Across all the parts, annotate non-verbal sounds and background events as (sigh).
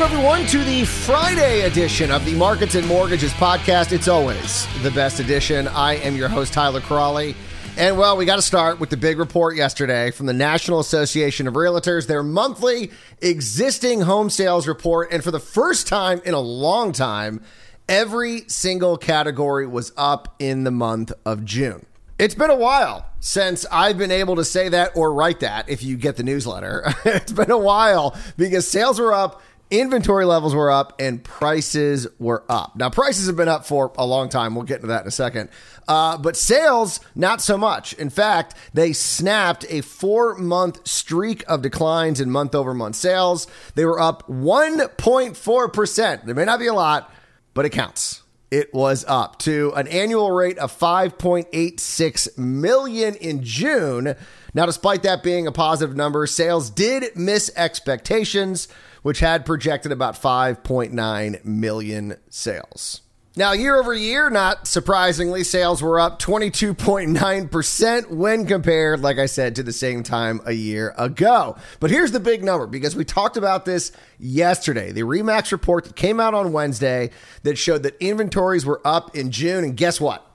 Welcome, everyone, to the Friday edition of the Markets and Mortgages podcast. It's always the best edition. I am your host, Tyler Cralle. And well, we got to start with the big report yesterday from the National Association of Realtors, their monthly existing home sales report. And for the first time in a long time, every single category was up in the month of June. It's been a while since I've been able to say that or write that if you get the newsletter. (laughs) it's been a while because sales were up inventory levels were up and prices were up. Now, prices have been up for a long time. We'll get into that in a second. Uh, but sales, not so much. In fact, they snapped a four month streak of declines in month over month sales. They were up 1.4%. There may not be a lot, but it counts. It was up to an annual rate of 5.86 million in June. Now, despite that being a positive number, sales did miss expectations which had projected about 5.9 million sales. Now, year over year, not surprisingly, sales were up 22.9% when compared, like I said, to the same time a year ago. But here's the big number because we talked about this yesterday. The REMAX report that came out on Wednesday that showed that inventories were up in June. And guess what?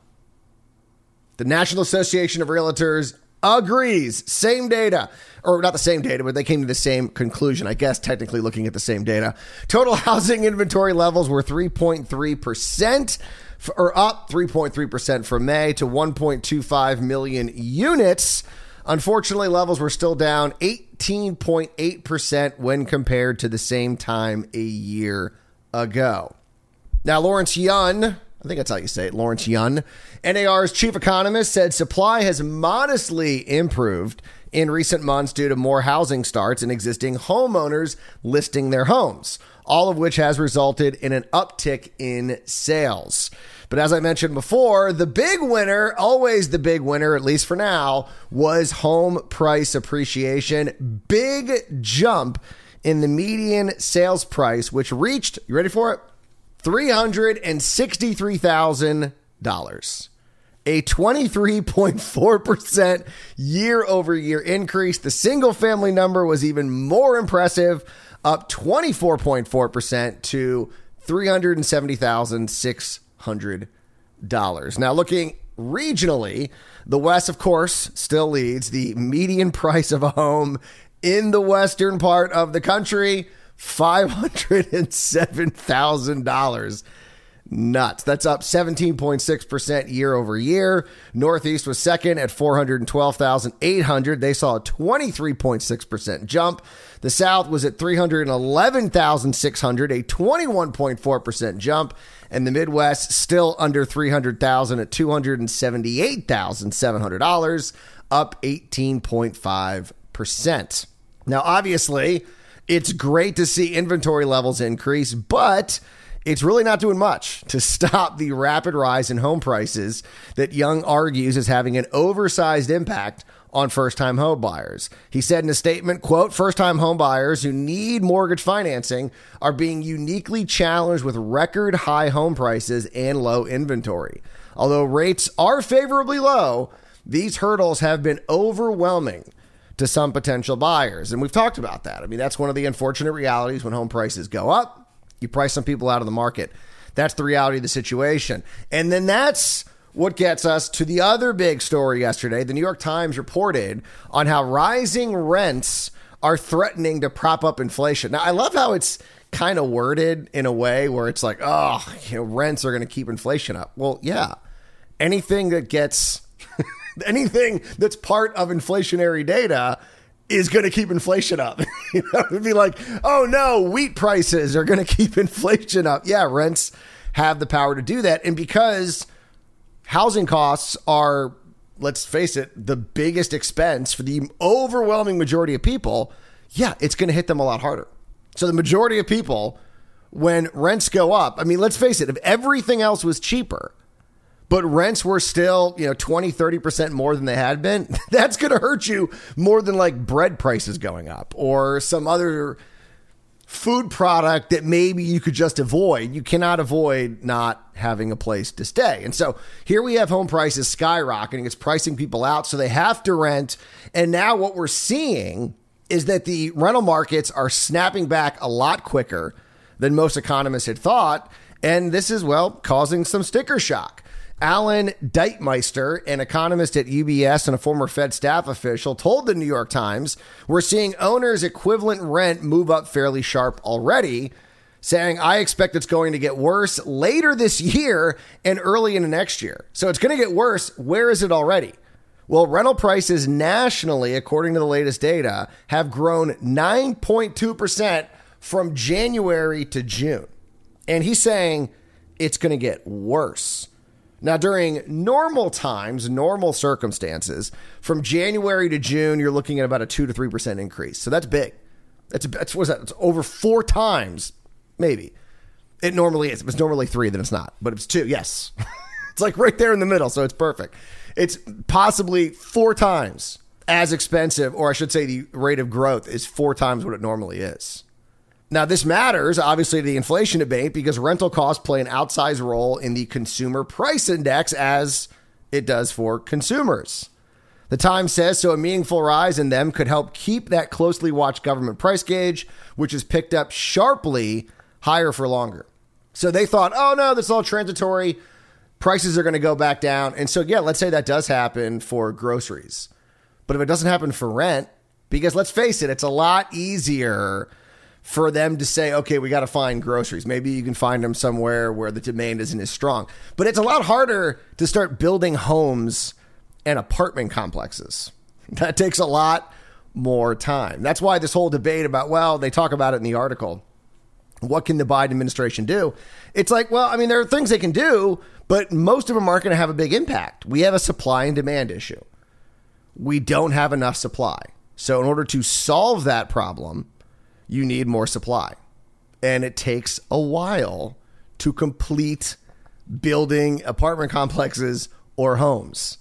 The National Association of Realtors agrees. Same data, or not the same data, but they came to the same conclusion. I guess technically looking at the same data. Total (laughs) housing inventory levels were 3.3%. Or up 3.3% from May to 1.25 million units. Unfortunately, levels were still down 18.8% when compared to the same time a year ago. Now, Lawrence Yun, I think that's how you say it, Lawrence Yun. NAR's chief economist said supply has modestly improved in recent months due to more housing starts and existing homeowners listing their homes, all of which has resulted in an uptick in sales. But as I mentioned before, the big winner, always the big winner, at least for now, was home price appreciation. Big jump in the median sales price, which reached, you ready for it? $363,000. A 23.4% year over year increase. The single family number was even more impressive, up 24.4% to $370,600. Now, looking regionally, the West, of course, still leads. The median (laughs) price of a home in the western part of the country $507,000. Nuts. That's up 17.6% year over year. Northeast was second at 412,800. They saw a 23.6% jump. The South was at 311,600, a 21.4% jump. And the Midwest still under 300,000 at $278,700, up 18.5%. Now, obviously, it's great to see inventory levels increase, but it's really not doing much to stop the rapid rise in home prices that Yun argues is having an oversized impact on first-time home buyers. He said in a statement, quote, first-time home buyers who need mortgage financing are being uniquely challenged with record high home prices and low inventory. Although rates are favorably low, these hurdles have been overwhelming to some potential buyers. And we've talked about that. I mean, that's one of the unfortunate realities when home prices go up, you price some people out of the market. That's the reality of the situation. And then that's what gets us to the other big story yesterday. The New York Times reported on how rising rents are threatening to prop up inflation. Now, I love how it's kind of worded in a way where it's like, oh, you know, rents are going to keep inflation up. Well, yeah. Anything that gets (laughs) anything that's part of inflationary data is going to keep inflation up. (laughs) you know, it'd be like, oh no, wheat prices are going (laughs) to keep inflation up. Yeah, rents have the power to do that. And because housing costs are, let's face it, the biggest expense for the overwhelming majority of people, yeah, it's going to hit them a lot harder. So the majority of people, when rents go up, I mean, let's face it, if everything else was cheaper, but rents were still, you know, 20, 30% more than they had been, (laughs) that's going to hurt you more than like bread prices going up or some other food product that maybe you could just avoid. You cannot avoid not having a place to stay. And so here we have home prices skyrocketing. It's pricing people out. So they have to rent. And now what we're seeing is that the rental markets are snapping back a lot quicker than most economists had thought. And this is, well, causing some sticker shock. Alan Detmeister, an economist at UBS and a former Fed staff official, told the New York Times, We're seeing owners' equivalent rent move up fairly sharp already, saying, I expect it's going to get worse later this year and early into next year. So it's going to get worse. Where is it already? Well, rental prices nationally, according to the latest data, have grown 9.2% from January to June. And he's saying it's going to get worse. Now, during normal times, normal circumstances, from January to June, you're looking at about a 2 to 3% increase. So that's big. That's, that's what's that? It's over four times, maybe. It normally is. If it's normally three, then it's not. But it's two, yes. (laughs) it's like right there in the middle, so it's perfect. It's possibly four times as expensive, or I should say, the rate of growth is four times what it normally is. Now, this matters obviously to the inflation debate because rental costs play an outsized role in the consumer price index as it does for consumers. The Times says so a meaningful rise in them could help keep that closely watched government price gauge, which has picked up sharply higher for longer. So they thought, oh no, this is all transitory. Prices are going to go back down. And so, yeah, let's say that does happen for groceries. But if it doesn't happen for rent, because let's face it, it's a lot easier for them to say, okay, we got to find groceries. Maybe you can find them somewhere where the demand isn't as strong. But it's a lot harder to start building homes and apartment complexes. (laughs) That takes a lot more time. That's why this whole debate about, well, they talk about it in the article. What can the Biden administration do? It's like, well, I mean, there are things they can do, but most of them aren't going to have a big impact. We have a supply and demand issue. We don't have enough supply. So, in order to solve that problem, you need more supply. And it takes a while to complete building apartment complexes or homes.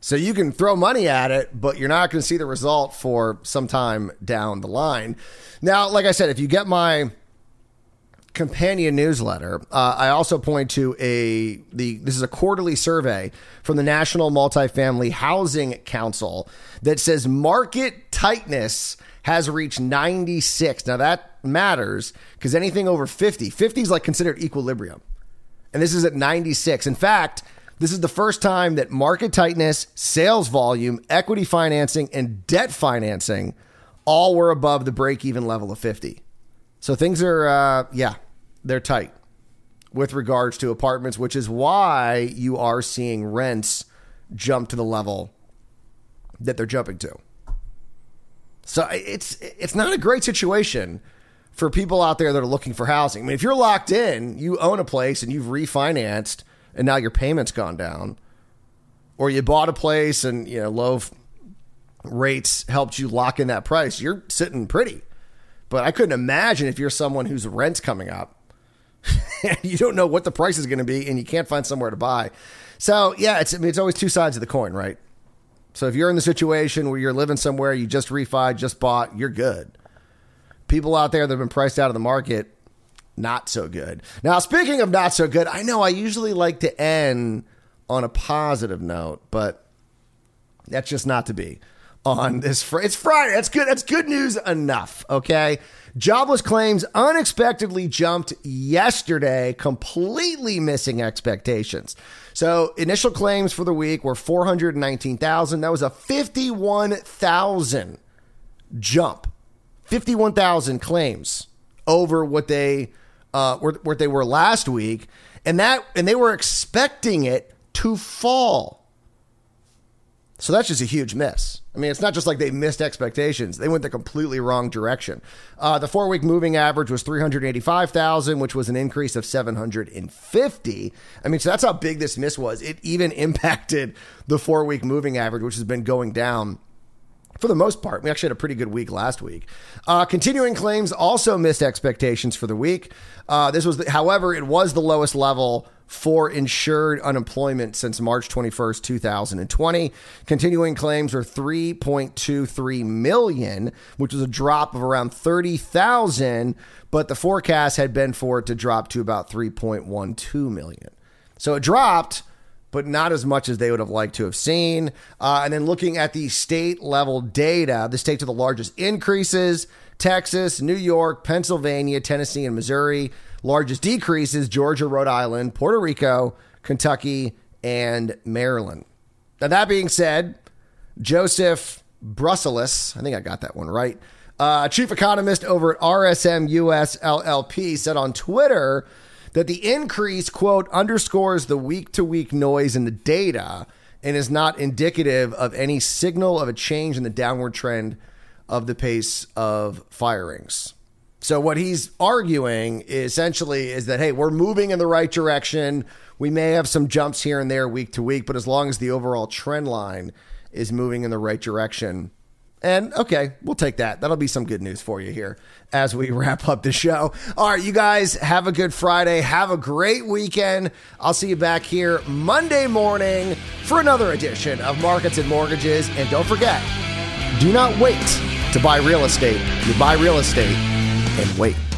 So you can throw money at it, but you're not going to see the result for some time down the line. Now, like I said, if you get my companion newsletter, uh, I also point to a the this is a quarterly survey from the National Multifamily Housing Council that says market tightness has reached 96. Now that matters because anything over 50, 50 is like considered equilibrium. And this is at 96. In fact, this is the first time that market tightness, sales volume, equity financing, and debt financing all were above the break even level of 50. So things are, uh, yeah, they're tight with regards to apartments, which is why you are seeing rents jump to the level that they're jumping to. So it's it's not a great situation for people out there that are looking for housing. I mean, if you're locked in, you own a place and you've refinanced, and now your payment's gone down, or you bought a place and you know low rates helped you lock in that price, you're sitting pretty. But I couldn't imagine if you're someone whose rent's coming up, (laughs) you don't know what the price is going to be, and you can't find somewhere to buy. So yeah, it's I mean, it's always two sides of the coin, right? So if you're in the situation where you're living somewhere, you just refi, just bought, you're good. People out there that have been priced out of the market, not so good. Now, speaking of not so good, I know I usually like to end on a positive note, but that's just not to be on this. Fr- it's Friday. That's good. That's good news enough. Okay. Jobless claims unexpectedly jumped yesterday, completely missing expectations. So initial claims for the week were 419,000. That was a 51,000 jump. 51,000 claims over what they uh, what they were last week, and that and they were expecting it to fall. So that's just a huge miss. I mean, it's not just like they missed expectations; they went the completely wrong direction. Uh, the four-week moving average was three hundred eighty-five thousand, which was an increase of seven hundred and fifty. I mean, so that's how big this miss was. It even (laughs) impacted the four-week moving average, which has been going down for the most part. We actually had a pretty good week last week. Uh, continuing claims also missed expectations for the week. Uh, this was, the, however, it was the lowest level for insured unemployment since March 21st, 2020. Continuing claims are 3.23 million, which was a drop of around 30,000, but the forecast had been for it to drop to about 3.12 million. So it dropped, but not as much as they would have liked to have seen. Uh, and then looking at the state level data, the states with the largest increases Texas, New York, Pennsylvania, Tennessee, and Missouri. Largest decreases Georgia, Rhode Island, Puerto Rico, Kentucky, and Maryland. Now, that being said, Joseph Brusuelas, I think I got that one right, uh, chief economist over at RSM US LLP, said on Twitter that the increase, quote, underscores the week to week noise in the data and is not indicative of any signal of a change in the downward trend of the pace of firings. So what he's arguing essentially is that hey, we're moving in the right direction. We may have some jumps here and there week to week, but as long as the overall trend line is moving in the right direction, and okay, we'll take that. That'll be some good news for you here as we (laughs) wrap up the show. All right, you guys have a good Friday. Have a great weekend. I'll see you back here Monday morning for another edition of Markets and Mortgages. And don't forget, do not wait to buy real estate. You buy real estate and wait.